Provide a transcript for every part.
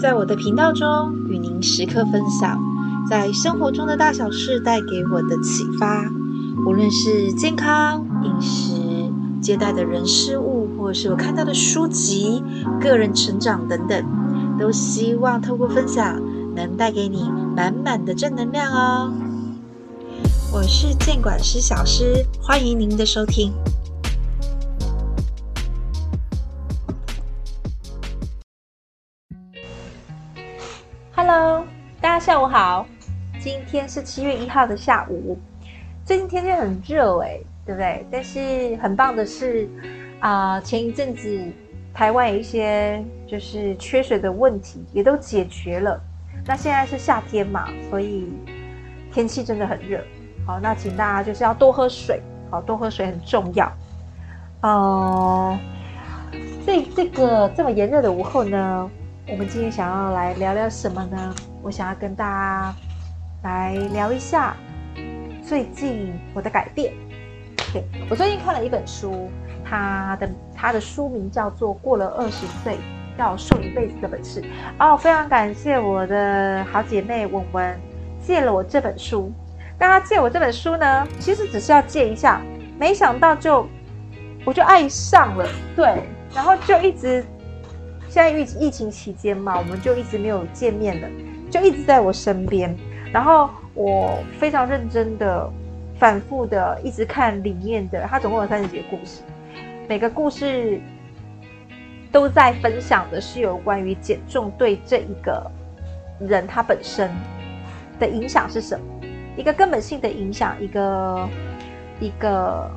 在我的频道中，与您时刻分享在生活中的大小事带给我的启发，无论是健康、饮食、接待的人事物，或者是我看到的书籍、个人成长等等，都希望透过分享，能带给你满满的正能量哦。我是健管师小诗，欢迎您的收听。好。今天是七月一号的下午。最近天气很热哎，对不对？但是很棒的是，啊、前一阵子台湾有一些就是缺水的问题也都解决了。那现在是夏天嘛，所以天气真的很热。好，那请大家就是要多喝水，好，多喝水很重要。呃，这这个这么炎热的午后呢，我们今天想要来聊聊什么呢？我想要跟大家来聊一下最近我的改变。对，我最近看了一本书，它的它的书名叫做《过了二十岁要瘦一辈子的本事》。哦，非常感谢我的好姐妹文文借了我这本书。刚刚借我这本书呢，其实只是要借一下，没想到就我就爱上了，对，然后就一直现在疫疫情期间嘛，我们就一直没有见面了，就一直在我身边，然后我非常认真的、反复的一直看里面的，它总共有三十几个故事，每个故事都在分享的是有关于减重对这一个人他本身的影响是什么。一个根本性的影响，一个一个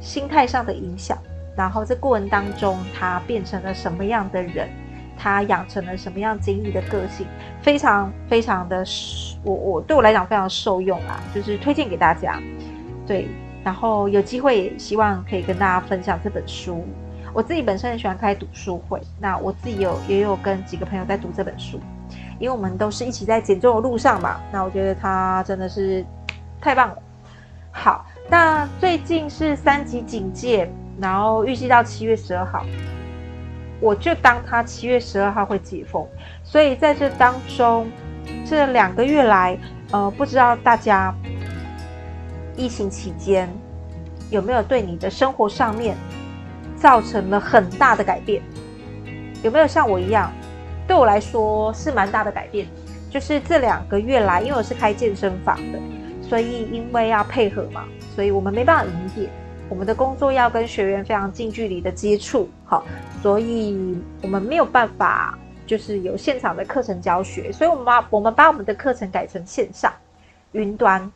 心态上的影响，然后这过程当中，他变成了什么样的人，他养成了什么样坚毅的个性，非常非常的，我我对我来讲非常受用啊，就是推荐给大家。对，然后有机会也希望可以跟大家分享这本书。我自己本身很喜欢开读书会，那我自己有也有跟几个朋友在读这本书。因为我们都是一起在减重的路上嘛，那我觉得他真的是太棒了。好，那最近是三级警戒，然后预计到七月十二号，我就当他七月十二号会解封，所以在这当中这两个月来，呃，不知道大家疫情期间有没有对你的生活上面造成了很大的改变？有没有像我一样？对我来说是蛮大的改变，就是这两个月来，因为我是开健身房的，所以因为要配合嘛，所以我们没办法营业，我们的工作要跟学员非常近距离的接触，好，所以我们没有办法就是有现场的课程教学，所以我们把我们把我们的课程改成线上云端，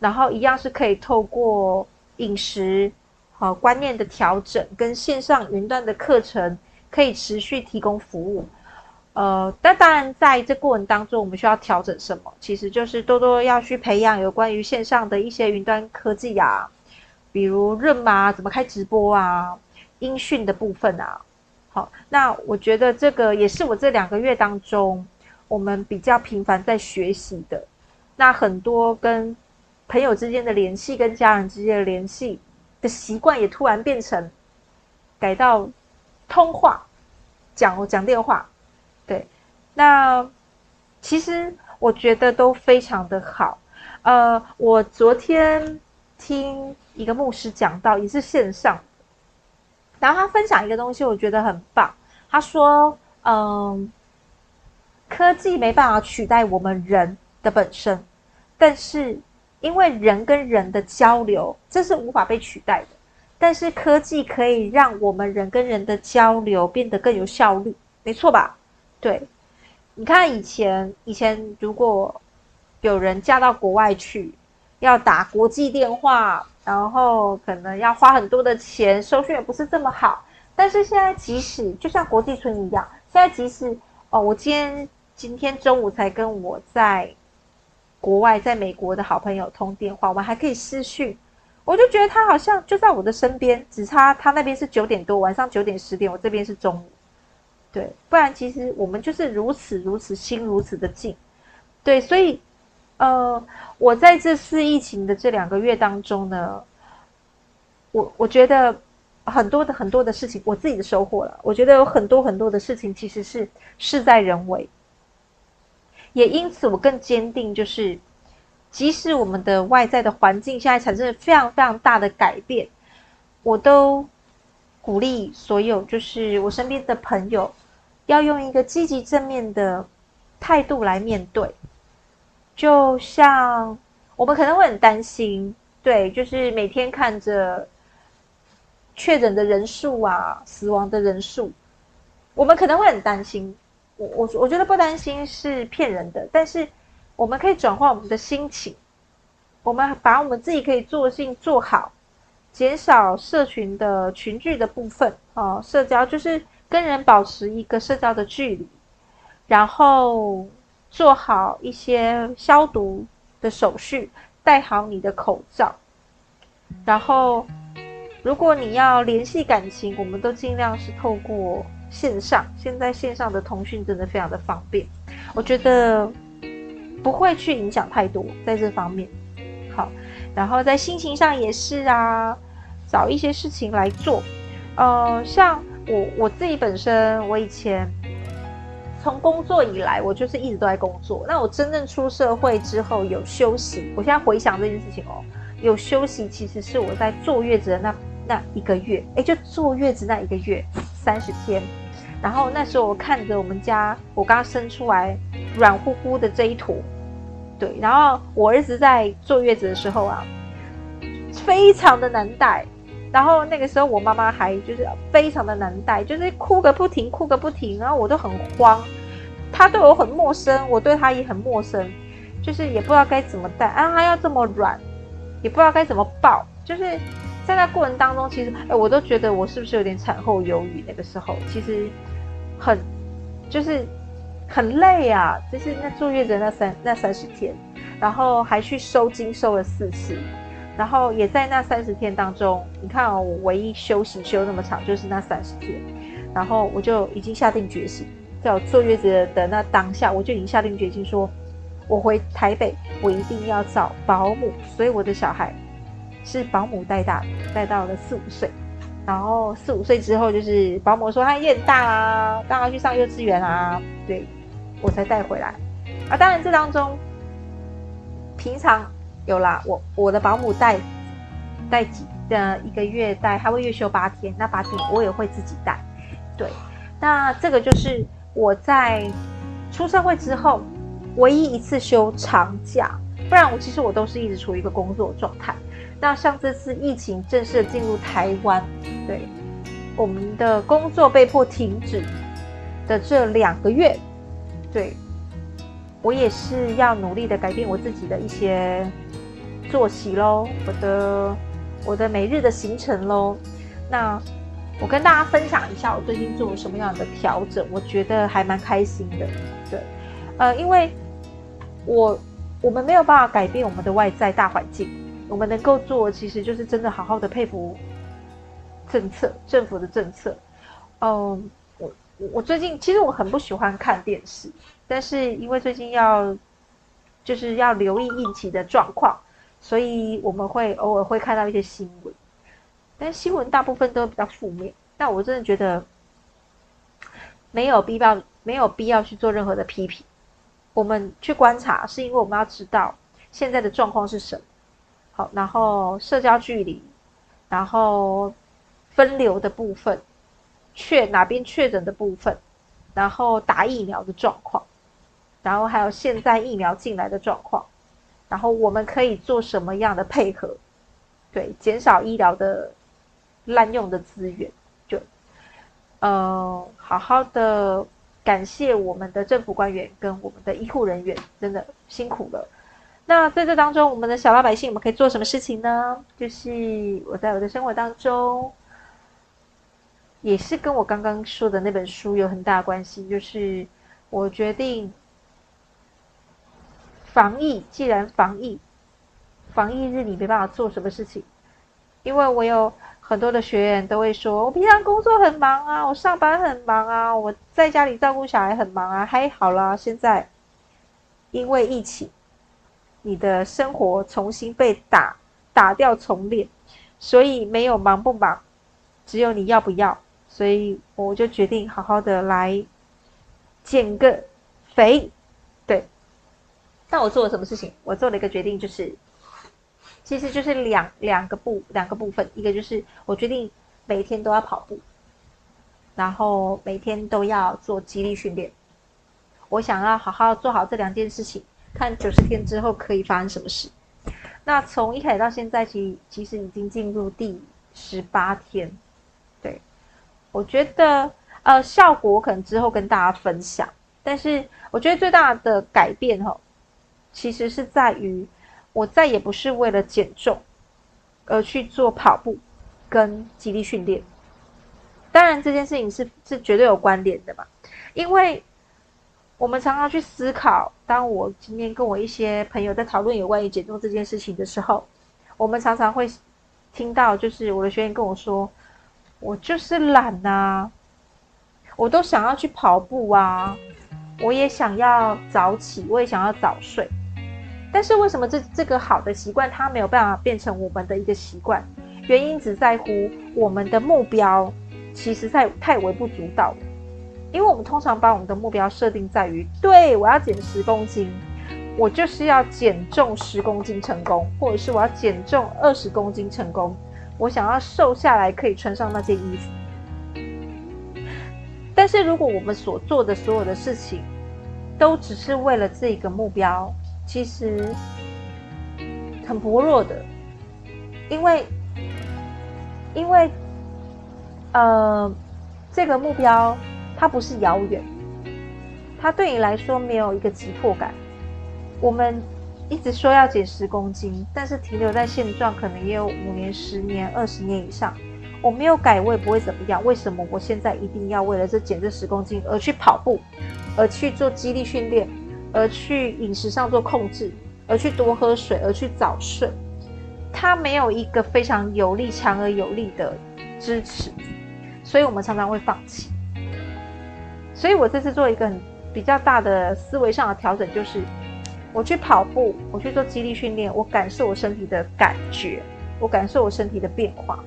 然后一样是可以透过饮食和观念的调整跟线上云端的课程，可以持续提供服务。呃，但当然，在这过程当中，我们需要调整什么？其实就是多多要去培养有关于线上的一些云端科技啊，比如 Zoom 啊，怎么开直播啊，音讯的部分啊。好，那我觉得这个也是我这两个月当中，我们比较频繁在学习的。那很多跟朋友之间的联系，跟家人之间的联系的习惯，也突然变成改到通话，讲讲电话。对，那其实我觉得都非常的好。呃，我昨天听一个牧师讲到，也是线上，然后他分享一个东西，我觉得很棒。他说：“嗯、科技没办法取代我们人的本身，但是因为人跟人的交流，这是无法被取代的。但是科技可以让我们人跟人的交流变得更有效率，没错吧？”对，你看以前，以前如果有人嫁到国外去，要打国际电话，然后可能要花很多的钱，收讯也不是这么好。但是现在，即使就像国际村一样，现在即使哦，我今天今天中午才跟我在国外，在美国的好朋友通电话，我们还可以视讯，我就觉得他好像就在我的身边，只差他那边是九点多，晚上九点十点，我这边是中午。对，不然其实我们就是如此如此心如此的近，对，所以，呃，我在这次疫情的这两个月当中呢，我我觉得很多的很多的事情，我自己的收获了。我觉得有很多很多的事情其实是事在人为，也因此我更坚定，就是即使我们的外在的环境现在产生了非常非常大的改变，我都鼓励所有就是我身边的朋友，要用一个积极正面的态度来面对。就像我们可能会很担心，对，就是每天看着确诊的人数啊，死亡的人数，我们可能会很担心。我我我觉得不担心是骗人的，但是我们可以转换我们的心情，我们把我们自己可以做的事情做好，减少社群的群聚的部分哦，社交就是跟人保持一个社交的距离，然后做好一些消毒的手续，戴好你的口罩，然后如果你要联系感情，我们都尽量是透过。线上现在线上的通讯真的非常的方便，我觉得不会去影响太多在这方面。好，然后在心情上也是啊，找一些事情来做。呃，像我我自己本身，我以前从工作以来，我就是一直都在工作。那我真正出社会之后有休息，我现在回想这件事情哦，有休息其实是我在坐月子的那。那一个月，哎，就坐月子那一个月，三十天。然后那时候我看着我们家，我刚生出来软乎乎的这一坨，对。然后我儿子在坐月子的时候啊，非常的难带。然后那个时候我妈妈还就是非常的难带，就是哭个不停，哭个不停。然后我都很慌，她对我很陌生，我对她也很陌生，就是也不知道该怎么带啊，她要这么软，也不知道该怎么抱，就是。在那过程当中，其实哎，我都觉得我是不是有点产后忧郁？那个时候其实很就是很累啊，就是那坐月子那三那三十天，然后还去收经收了四次，然后也在那三十天当中，你看哦，我唯一休息休那么长就是那三十天，然后我就已经下定决心，在我坐月子的那当下，我就已经下定决心说，我回台北，我一定要找保姆，所以我的小孩。是保姆带大，带到了四五岁，然后四五岁之后，就是保姆说他也很大啊，当然去上幼稚园啊，对，我才带回来。啊，当然这当中，平常有啦，我我的保姆带带几呃一个月带，他会月休八天，那八天我也会自己带。对，那这个就是我在出社会之后唯一一次休长假，不然我其实我都是一直处于一个工作状态。那像这次疫情正式进入台湾，对，我们的工作被迫停止的这两个月，对，我也是要努力的改变我自己的一些作息喽，我的我的每日的行程喽。那我跟大家分享一下我最近做了什么样的调整，我觉得还蛮开心的。对，呃，因为我我们没有办法改变我们的外在大环境。我们能够做，其实就是真的好好的佩服政策，政府的政策。嗯，我我最近其实我很不喜欢看电视，但是因为最近要就是要留意疫情的状况，所以我们会偶尔会看到一些新闻，但新闻大部分都比较负面。但我真的觉得没有必要，没有必要去做任何的批评。我们去观察，是因为我们要知道现在的状况是什么。好，然后社交距离，然后分流的部分，确哪边确诊的部分，然后打疫苗的状况，然后还有现在疫苗进来的状况，然后我们可以做什么样的配合？对，减少医疗的滥用的资源，就，呃，好好的感谢我们的政府官员跟我们的医护人员，真的辛苦了。那在这当中，我们的小老百姓，我们可以做什么事情呢？就是我在我的生活当中，也是跟我刚刚说的那本书有很大关系。就是我决定防疫，既然防疫，防疫日你没办法做什么事情，因为我有很多的学员都会说，我平常工作很忙啊，我上班很忙啊，我在家里照顾小孩很忙啊，还好啦，现在因为疫情。你的生活重新被打打掉重练，所以没有忙不忙，只有你要不要。所以我就决定好好的来减个肥，但我做了什么事情？我做了一个决定，就是其实就是两两个部两个部分，一个就是我决定每天都要跑步，然后每天都要做肌力训练。我想要好好做好这两件事情，看九十天之后可以发生什么事。那从一开始到现在，其其实已经进入第十八天。对，我觉得呃效果我可能之后跟大家分享，但是我觉得最大的改变哈。其实是在于，我再也不是为了减重而去做跑步跟肌力训练。当然，这件事情是是绝对有关联的嘛。因为我们常常去思考，当我今天跟我一些朋友在讨论有关于减重这件事情的时候，我们常常会听到，就是我的学员跟我说：“我就是懒呐，我都想要去跑步啊，我也想要早起，我也想要早睡。”但是为什么这这个好的习惯它没有办法变成我们的一个习惯？原因只在乎我们的目标其实在太微不足道了。因为我们通常把我们的目标设定在于，对，我要减十公斤，我就是要减重十公斤成功，或者是我要减重二十公斤成功，我想要瘦下来可以穿上那件衣服。但是如果我们所做的所有的事情都只是为了这个目标，其实很薄弱的，因为因为呃，这个目标它不是遥远，它对你来说没有一个急迫感。我们一直说要减十公斤，但是停留在现状可能也有五年、十年、二十年以上。我没有改，我也不会怎么样。为什么我现在一定要为了这减这十公斤而去跑步，而去做肌力训练？而去饮食上做控制，而去多喝水，而去早睡，它没有一个非常有力、强而有力的支持，所以我们常常会放弃。所以我这次做一个很比较大的思维上的调整，就是我去跑步，我去做肌力训练，我感受我身体的感觉，我感受我身体的变化，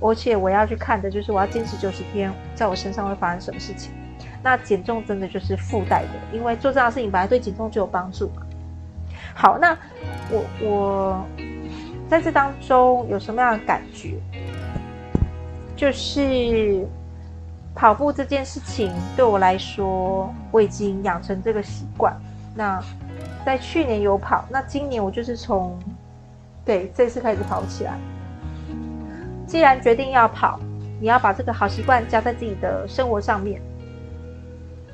而且我要去看的就是我要坚持九十天，在我身上会发生什么事情。那减重真的就是附带的，因为做这样的事情本来对减重就有帮助。好，那我我在这当中有什么样的感觉？就是跑步这件事情对我来说，我已经养成这个习惯。那在去年有跑，那今年我就是从对这次开始跑起来。既然决定要跑，你要把这个好习惯加在自己的生活上面。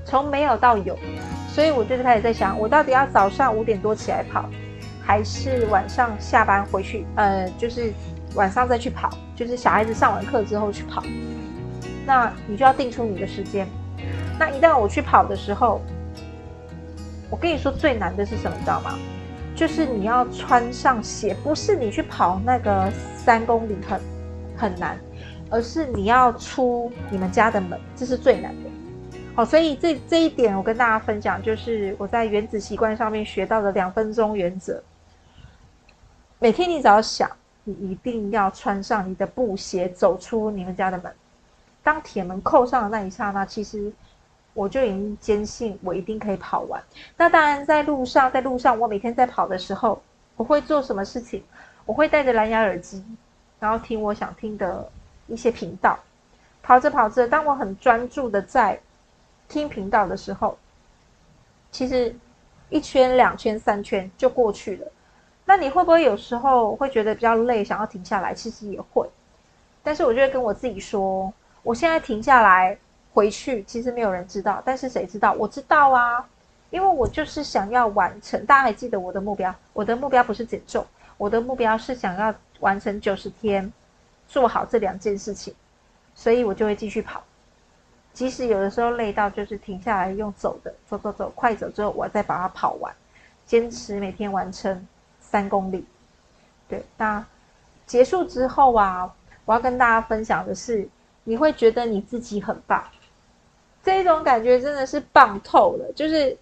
从没有到有，所以我就是开始在想，我到底要早上五点多起来跑，还是晚上下班回去，呃，就是晚上再去跑，就是小孩子上完课之后去跑。那你就要定出你的时间。那一旦我去跑的时候，我跟你说最难的是什么，你知道吗？就是你要穿上鞋，不是你去跑那个三公里很很难，而是你要出你们家的门，这是最难的。好，所以这这一点我跟大家分享，就是我在原子习惯上面学到的两分钟原则。每天你只要想，你一定要穿上你的布鞋，走出你们家的门。当铁门扣上的那一刹那，其实我就已经坚信我一定可以跑完。那当然，在路上，在路上，我每天在跑的时候，我会做什么事情？我会戴着蓝牙耳机，然后听我想听的一些频道。跑着跑着，当我很专注的在。听频道的时候，其实一圈、两圈、三圈就过去了。那你会不会有时候会觉得比较累，想要停下来？其实也会，但是我就会跟我自己说：我现在停下来回去，其实没有人知道，但是谁知道？我知道啊，因为我就是想要完成。大家还记得我的目标？我的目标不是减重，我的目标是想要完成九十天，做好这两件事情，所以我就会继续跑。即使有的时候累到就是停下来用走的，走走走，快走之后我再把它跑完，坚持每天完成三公里。对，那结束之后啊，我要跟大家分享的是，你会觉得你自己很棒，这种感觉真的是棒透了，就是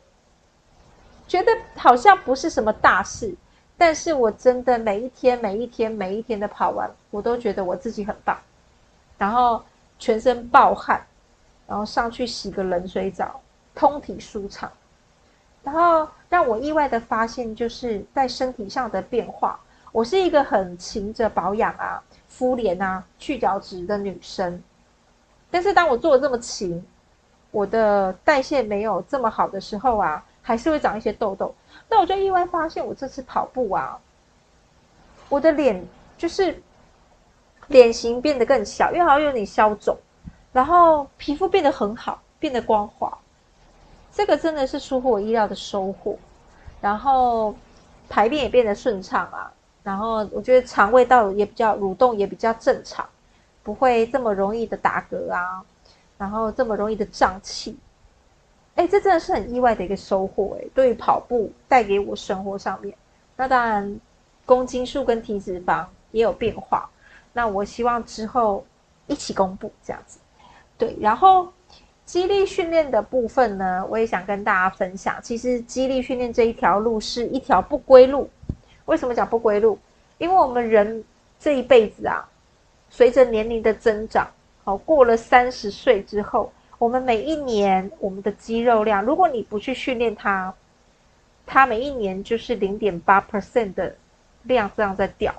觉得好像不是什么大事，但是我真的每一天每一天每一天的跑完，我都觉得我自己很棒，然后全身暴汗。然后上去洗个冷水澡，通体舒畅。然后让我意外的发现，就是在身体上的变化。我是一个很勤着保养啊、敷脸啊、去角质的女生，但是当我做的这么勤，我的代谢没有这么好的时候啊，还是会长一些痘痘。那我就意外发现，我这次跑步啊，我的脸就是脸型变得更小，因为好像有点消肿，然后皮肤变得很好，变得光滑。这个真的是出乎我意料的收获，然后排便也变得顺畅啊，然后我觉得肠胃道也比较蠕动，也比较正常，不会这么容易的打嗝啊，然后这么容易的胀气，哎，这真的是很意外的一个收获哎，对于跑步带给我生活上面，那当然公斤数跟体脂肪也有变化，那我希望之后一起公布这样子，对，然后。肌力训练的部分呢，我也想跟大家分享。其实肌力训练这一条路是一条不归路。为什么讲不归路？因为我们人这一辈子啊，随着年龄的增长，好，过了三十岁之后，我们每一年我们的肌肉量，如果你不去训练它，它每一年就是零点八 percent 的量这样在掉，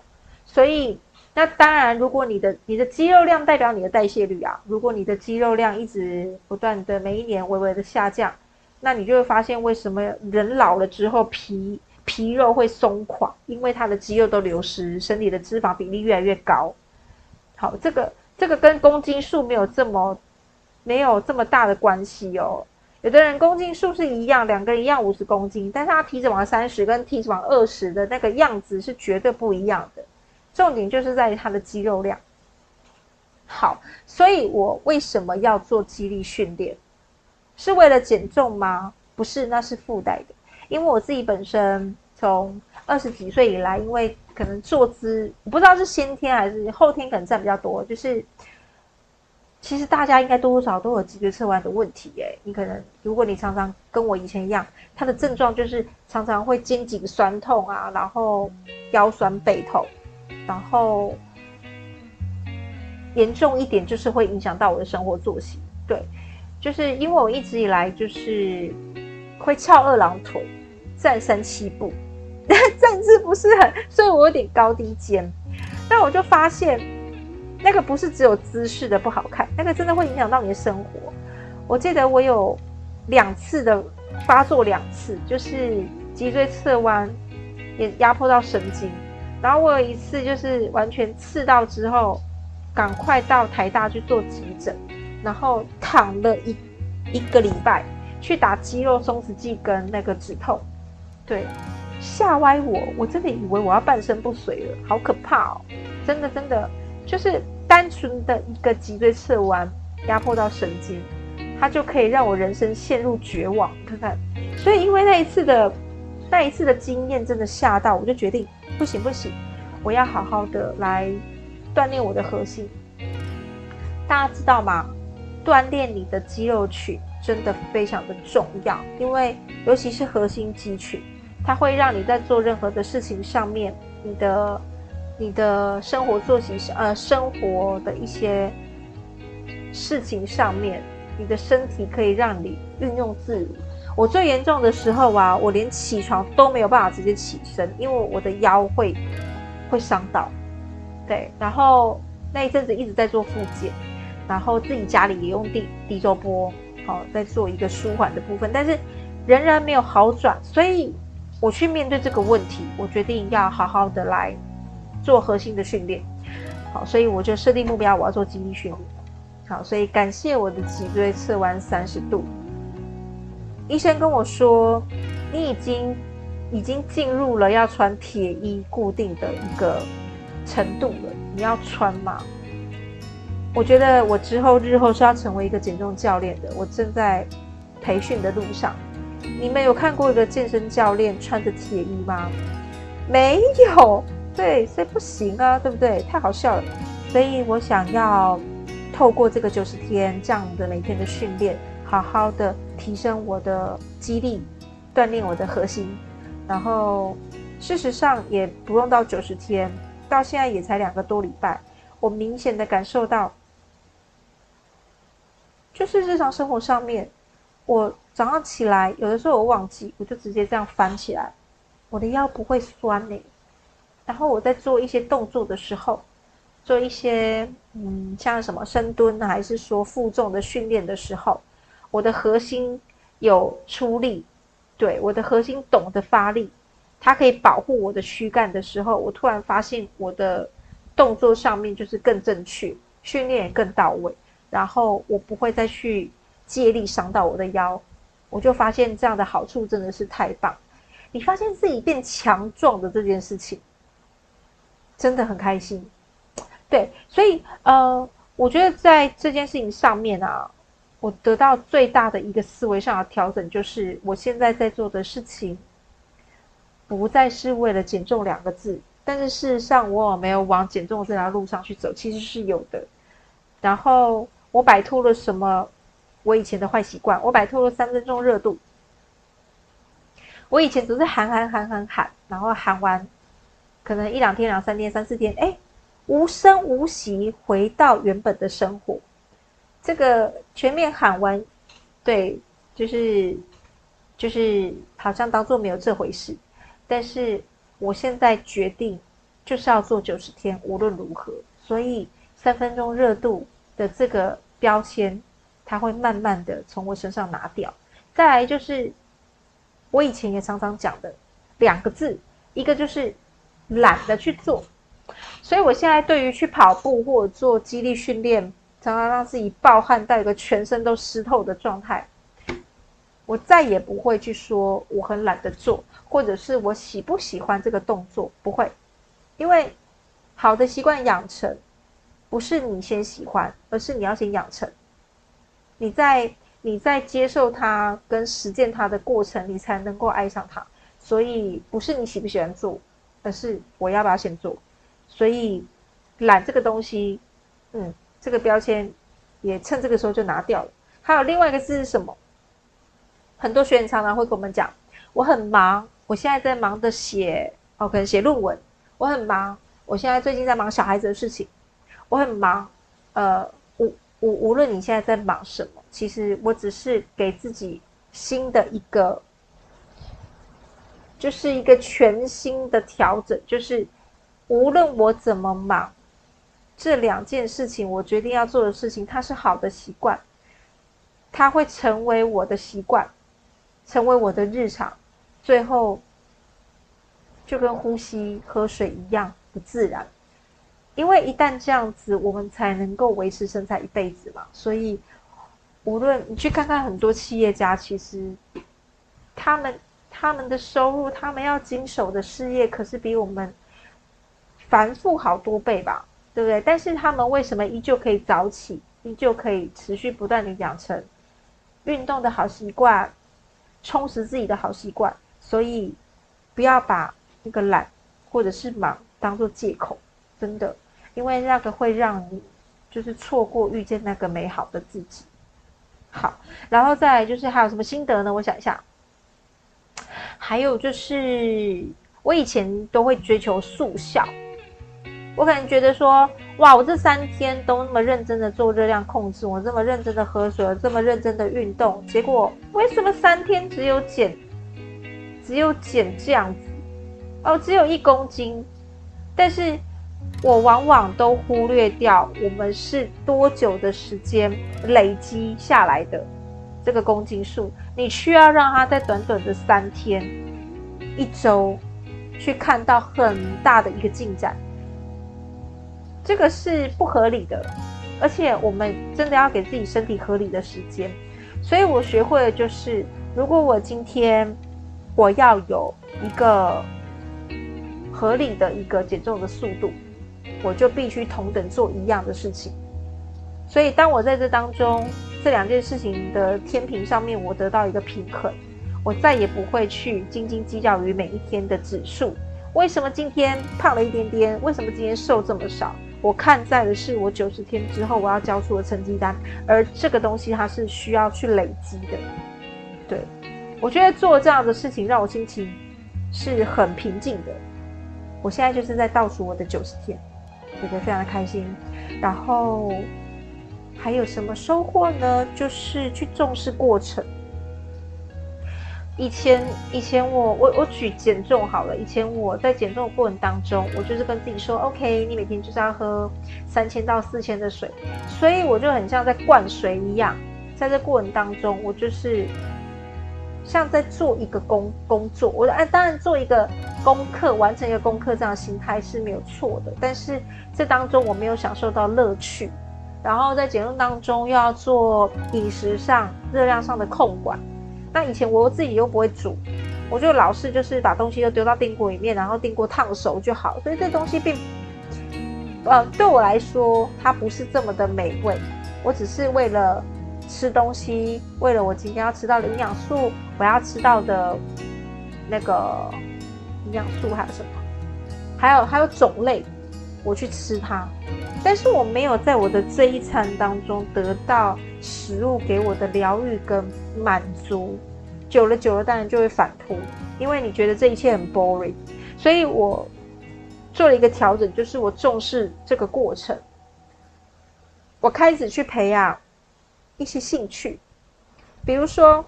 所以。那当然，如果你的你的肌肉量代表你的代谢率啊，如果你的肌肉量一直不断的每一年微微的下降，那你就会发现为什么人老了之后皮皮肉会松垮，因为他的肌肉都流失，身体的脂肪比例越来越高。好，这个这个跟公斤数没有这么没有这么大的关系哦。有的人公斤数是一样，两个人一样五十公斤，但是他体脂肪三十跟体脂肪二十的那个样子是绝对不一样的。重点就是在于它的肌肉量。好，所以我为什么要做肌力训练？是为了减重吗？不是，那是附带的。因为我自己本身从二十几岁以来，因为可能坐姿，我不知道是先天还是后天，可能占比较多。就是其实大家应该多多少都有脊椎侧弯的问题。诶，你可能如果你常常跟我以前一样，它的症状就是常常会肩颈酸痛啊，然后腰酸背痛。然后严重一点就是会影响到我的生活作息，对，就是因为我一直以来就是会翘二郎腿，站三七步，站姿不是很，所以我有点高低肩。但我就发现，那个不是只有姿势的不好看，那个真的会影响到你的生活。我记得我有两次的发作，两次就是脊椎侧弯也压迫到神经。然后我有一次就是完全刺到之后，赶快到台大去做急诊，然后躺了一一个礼拜，去打肌肉松弛剂跟那个止痛，对，吓歪我，我真的以为我要半身不遂了，好可怕哦！真的真的，就是单纯的一个脊椎侧弯压迫到神经，它就可以让我人生陷入绝望，看看。所以因为那一次的那一次的经验真的吓到，我就决定。不行不行，我要好好的来锻炼我的核心。大家知道吗？锻炼你的肌肉群真的非常的重要，因为尤其是核心肌群，它会让你在做任何的事情上面，你的你的生活作息，呃，生活的一些事情上面，你的身体可以让你运用自如。我最严重的时候啊，我连起床都没有办法直接起身，因为我的腰会会伤到。对，然后那一阵子一直在做复健，然后自己家里也用地地周波，好、哦，在做一个舒缓的部分，但是仍然没有好转，所以我去面对这个问题，我决定要好好的来做核心的训练。好，所以我就设定目标，我要做肌力训练。好，所以感谢我的脊椎侧弯三十度。医生跟我说，你已经已经进入了要穿铁衣固定的一个程度了。你要穿吗？我觉得我之后日后是要成为一个减重教练的。我正在培训的路上。你们有看过一个健身教练穿着铁衣吗？没有。对，所以不行啊，对不对？太好笑了。所以我想要透过这个九十天这样的每天的训练。好好的提升我的肌力，锻炼我的核心，然后事实上也不用到九十天，到现在也才两个多礼拜，我明显的感受到，就是日常生活上面，我早上起来，有的时候我忘记，我就直接这样翻起来，我的腰不会酸呢、然后我在做一些动作的时候，做一些嗯，像什么深蹲还是说负重的训练的时候，我的核心有出力，对，我的核心懂得发力，它可以保护我的躯干的时候，我突然发现我的动作上面就是更正确，训练也更到位，然后我不会再去借力伤到我的腰。我就发现这样的好处真的是太棒，你发现自己变强壮的这件事情，真的很开心。对，所以呃，我觉得在这件事情上面啊，我得到最大的一个思维上的调整，就是我现在在做的事情，不再是为了减重两个字，但是事实上我有没有往减重这条路上去走，其实是有的。然后我摆脱了什么？我以前的坏习惯，我摆脱了三分钟热度。我以前总是喊喊喊喊喊，然后喊完，可能一两天、两三天、三四天，哎，无声无息回到原本的生活。这个全面喊完，对，就是就是好像当做没有这回事。但是我现在决定就是要做九十天，无论如何。所以三分钟热度的这个标签。它会慢慢的从我身上拿掉。再来就是，我以前也常常讲的两个字，一个就是懒得去做。所以我现在对于去跑步或者做肌力训练，常常让自己暴汗到一个全身都湿透的状态，我再也不会去说我很懒得做，或者是我喜不喜欢这个动作，不会，因为好的习惯养成，不是你先喜欢，而是你要先养成。你在你在接受它跟实践它的过程，你才能够爱上它。所以不是你喜不喜欢做，而是我要不要先做。所以懒这个东西，嗯，这个标签也趁这个时候就拿掉了。还有另外一个字是什么？很多学员常常会跟我们讲，我很忙，我现在在忙着写，哦，可能写论文。我很忙，我现在最近在忙小孩子的事情。我很忙，呃。无无论你现在在忙什么，其实我只是给自己新的一个，就是一个全新的调整，就是无论我怎么忙，这两件事情我决定要做的事情，它是好的习惯，它会成为我的习惯，成为我的日常，最后就跟呼吸、喝水一样不自然。因为一旦这样子，我们才能够维持身材一辈子嘛。所以，无论你去看看很多企业家，其实他们他们的收入，他们要经手的事业，可是比我们繁复好多倍吧，对不对？但是他们为什么依旧可以早起，依旧可以持续不断的养成运动的好习惯，充实自己的好习惯？所以，不要把那个懒或者是忙当做借口，真的。因为那个会让你就是错过遇见那个美好的自己。好，然后再来就是还有什么心得呢？我想一下，还有就是我以前都会追求速效，我可能觉得说，哇，我这三天都那么认真的做热量控制，我这么认真的喝水，这么认真的运动，结果为什么三天只有减，只有减这样子？哦，只有一公斤，但是。我往往都忽略掉我们是多久的时间累积下来的这个公斤数，你需要让它在短短的三天、一周去看到很大的一个进展，这个是不合理的，而且我们真的要给自己身体合理的时间。所以我学会的，就是如果我今天我要有一个合理的一个减重的速度。我就必须同等做一样的事情，所以当我在这当中这两件事情的天平上面，我得到一个平衡，我再也不会去斤斤计较于每一天的指数。为什么今天胖了一点点？为什么今天瘦这么少？我看在的是我九十天之后我要交出的成绩单，而这个东西它是需要去累积的。对，我觉得做这样的事情让我心情是很平静的。我现在就是在倒数我的九十天。觉得非常的开心，然后还有什么收获呢？就是去重视过程，以前以前我我我举减重好了，以前我在减重的过程当中，我就是跟自己说，OK，你每天就是要喝三千到四千的水，所以我就很像在灌水一样，在这过程当中，我就是像在做一个工工作，我哎当然做一个功课，完成一个功课这样心态是没有错的，但是这当中我没有享受到乐趣，然后在减重当中又要做饮食上热量上的控管。那以前我自己又不会煮，我就老是就是把东西都丢到电锅里面，然后电锅烫熟就好。所以这东西并，呃，对我来说它不是这么的美味。我只是为了吃东西，为了我今天要吃到的营养素，我要吃到的那个营养素还有什么？还有还有种类，我去吃它。但是我没有在我的这一餐当中得到食物给我的疗愈跟满足。久了久了，当然就会反扑，因为你觉得这一切很 boring，所以我做了一个调整，就是我重视这个过程，我开始去培养一些兴趣，比如说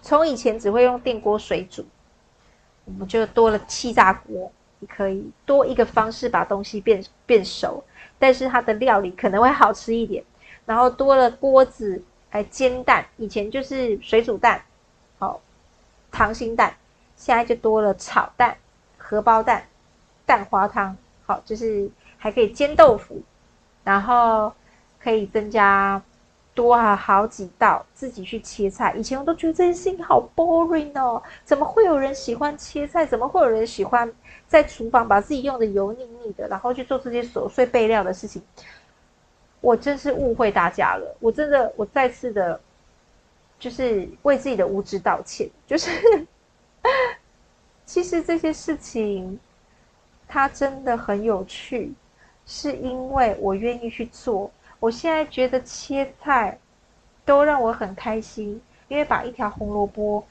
从以前只会用电锅水煮，我们就多了气炸锅，你可以多一个方式把东西变变熟，但是它的料理可能会好吃一点，然后多了锅子。来煎蛋，以前就是水煮蛋，好，溏心蛋，现在就多了炒蛋、荷包蛋、蛋花汤，好，就是还可以煎豆腐，然后可以增加多啊好几道自己去切菜。以前我都觉得这件事情好 boring 哦，怎么会有人喜欢切菜？怎么会有人喜欢在厨房把自己用的油腻腻的，然后去做这些琐碎备料的事情？我真是误会大家了，我真的，我再次的，就是为自己的无知道歉。就是，其实这些事情，它真的很有趣，是因为我愿意去做。我现在觉得切菜都让我很开心，因为把一条红萝卜，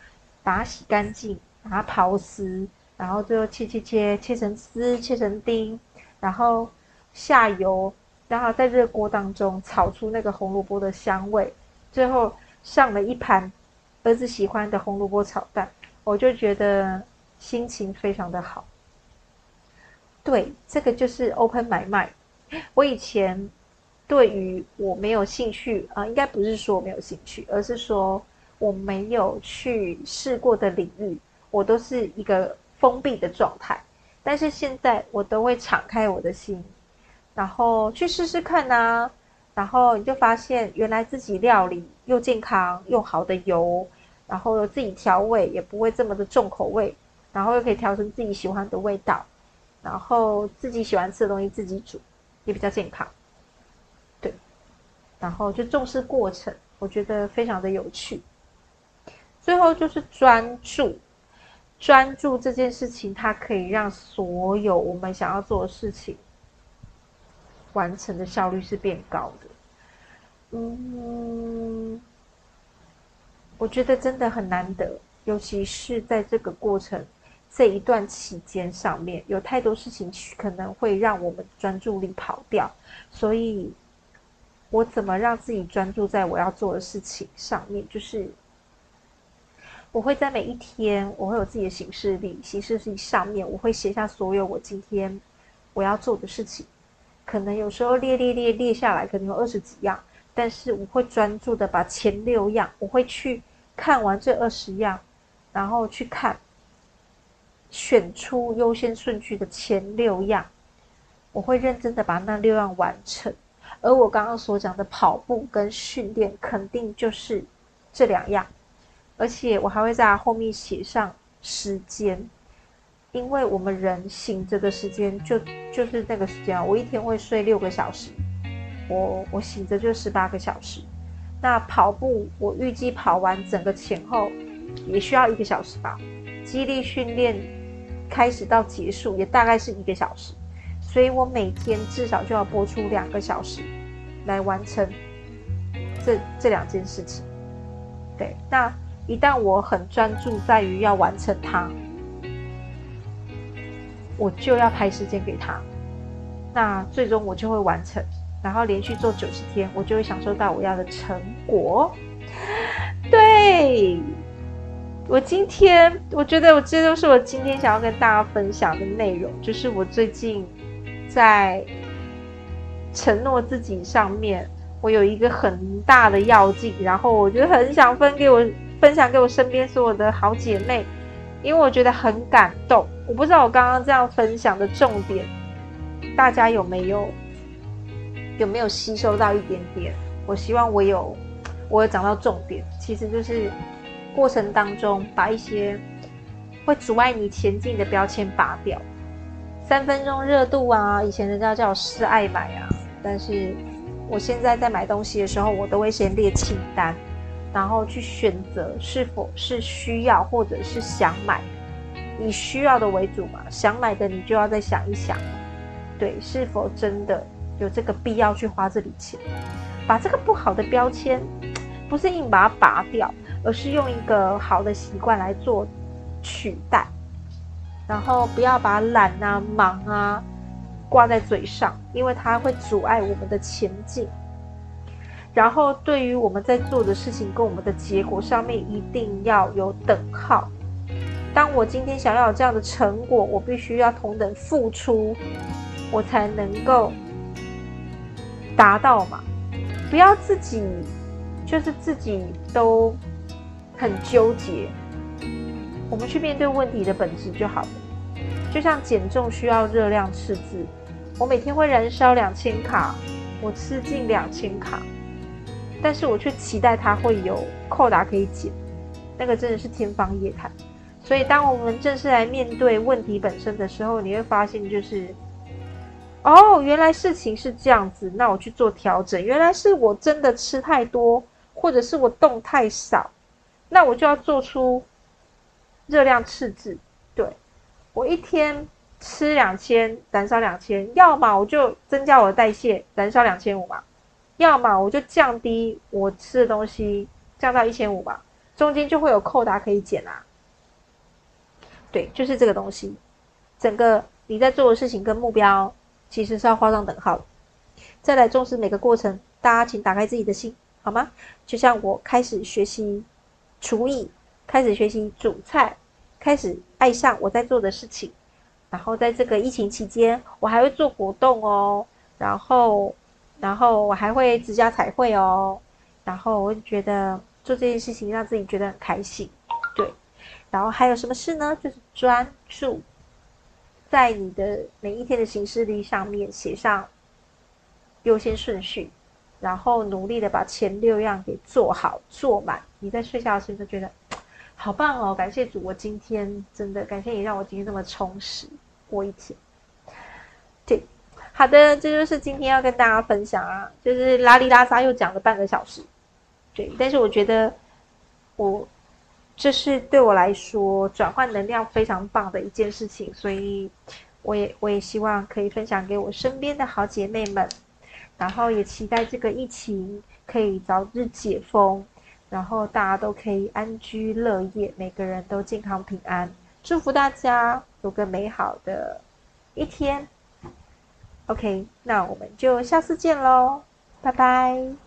把它洗干净，把它刨丝，然后最后切切切，切成丝，切成丁，然后下油。然后在热锅当中炒出那个红萝卜的香味，最后上了一盘儿子喜欢的红萝卜炒蛋，我就觉得心情非常的好。对，这个就是 open 买卖。我以前对于我没有兴趣啊，应该不是说我没有兴趣，而是说我没有去试过的领域，我都是一个封闭的状态。但是现在我都会敞开我的心。然后去试试看呐、然后你就发现原来自己料理又健康又好的油，然后自己调味也不会这么的重口味，然后又可以调成自己喜欢的味道，然后自己喜欢吃的东西自己煮也比较健康，对，然后就重视过程，我觉得非常的有趣。最后就是专注，专注这件事情，它可以让所有我们想要做的事情。完成的效率是变高的，嗯，我觉得真的很难得，尤其是在这个过程这一段期间上面，有太多事情可能会让我们专注力跑掉，所以，我怎么让自己专注在我要做的事情上面？就是我会在每一天，我会有自己的行事历，行事历上面我会写下所有我今天我要做的事情。可能有时候列列列列下来，可能有二十几样，但是我会专注的把前六样，我会去看完这二十样，然后去看，选出优先顺序的前六样，我会认真的把那六样完成。而我刚刚所讲的跑步跟训练，肯定就是这两样，而且我还会在后面写上时间。因为我们人醒着的时间就就是那个时间啊，我一天会睡六个小时，我我醒着就十八个小时。那跑步我预计跑完整个前后也需要一个小时吧。肌力训练开始到结束也大概是一个小时，所以我每天至少就要播出两个小时来完成这这两件事情。对，那一旦我很专注在于要完成它。我就要排时间给他，那最终我就会完成，然后连续做九十天，我就会享受到我要的成果。对，我今天我觉得我这都是我今天想要跟大家分享的内容，就是我最近在承诺自己上面，我有一个很大的要紧，然后我就很想分给我分享给我身边所有的好姐妹，因为我觉得很感动。我不知道我刚刚这样分享的重点，大家有没有有没有吸收到一点点？我希望我有，我有讲到重点，其实就是过程当中把一些会阻碍你前进的标签拔掉。三分钟热度啊，以前人家叫我失爱买啊，但是我现在在买东西的时候，我都会先列清单，然后去选择是否是需要或者是想买。以需要的为主嘛，想买的你就要再想一想，对，是否真的有这个必要去花这笔钱？把这个不好的标签，不是硬把它拔掉，而是用一个好的习惯来做取代，然后不要把懒啊、忙啊挂在嘴上，因为它会阻碍我们的前进。然后对于我们在做的事情跟我们的结果上面，一定要有等号。当我今天想要有这样的成果，我必须要同等付出，我才能够达到嘛。不要自己就是自己都很纠结，我们去面对问题的本质就好了。就像减重需要热量赤字，我每天会燃烧两千卡，我吃进两千卡，但是我却期待它会有扣打可以减，那个真的是天方夜谭。所以，当我们正式来面对问题本身的时候，你会发现，就是，哦，原来事情是这样子，那我去做调整。原来是我真的吃太多，或者是我动太少，那我就要做出热量赤字。对，我一天吃两千，燃烧两千，要么我就增加我的代谢，燃烧两千五嘛；要么我就降低我吃的东西，降到一千五吧，中间就会有扣打可以减啊。对，就是这个东西，整个你在做的事情跟目标其实是要画上等号的。再来重视每个过程，大家请打开自己的心，好吗？就像我开始学习厨艺，开始学习煮菜，开始爱上我在做的事情。然后在这个疫情期间，我还会做活动哦，然后，然后我还会指甲彩绘哦，然后我就觉得做这件事情让自己觉得很开心。对然后还有什么事呢？就是专注在你的每一天的行事历上面写上优先顺序，然后努力的把前六样给做好做满。你在睡觉的时候就觉得好棒哦！感谢主，我今天真的感谢你让我今天这么充实过一天。好的，这就是今天要跟大家分享啊，就是拉里拉杂又讲了半个小时。对，但是我觉得我。这是对我来说转换能量非常棒的一件事情，所以我也我也希望可以分享给我身边的好姐妹们，然后也期待这个疫情可以早日解封，然后大家都可以安居乐业，每个人都健康平安，祝福大家有个美好的一天。OK，那我们就下次见喽，拜拜。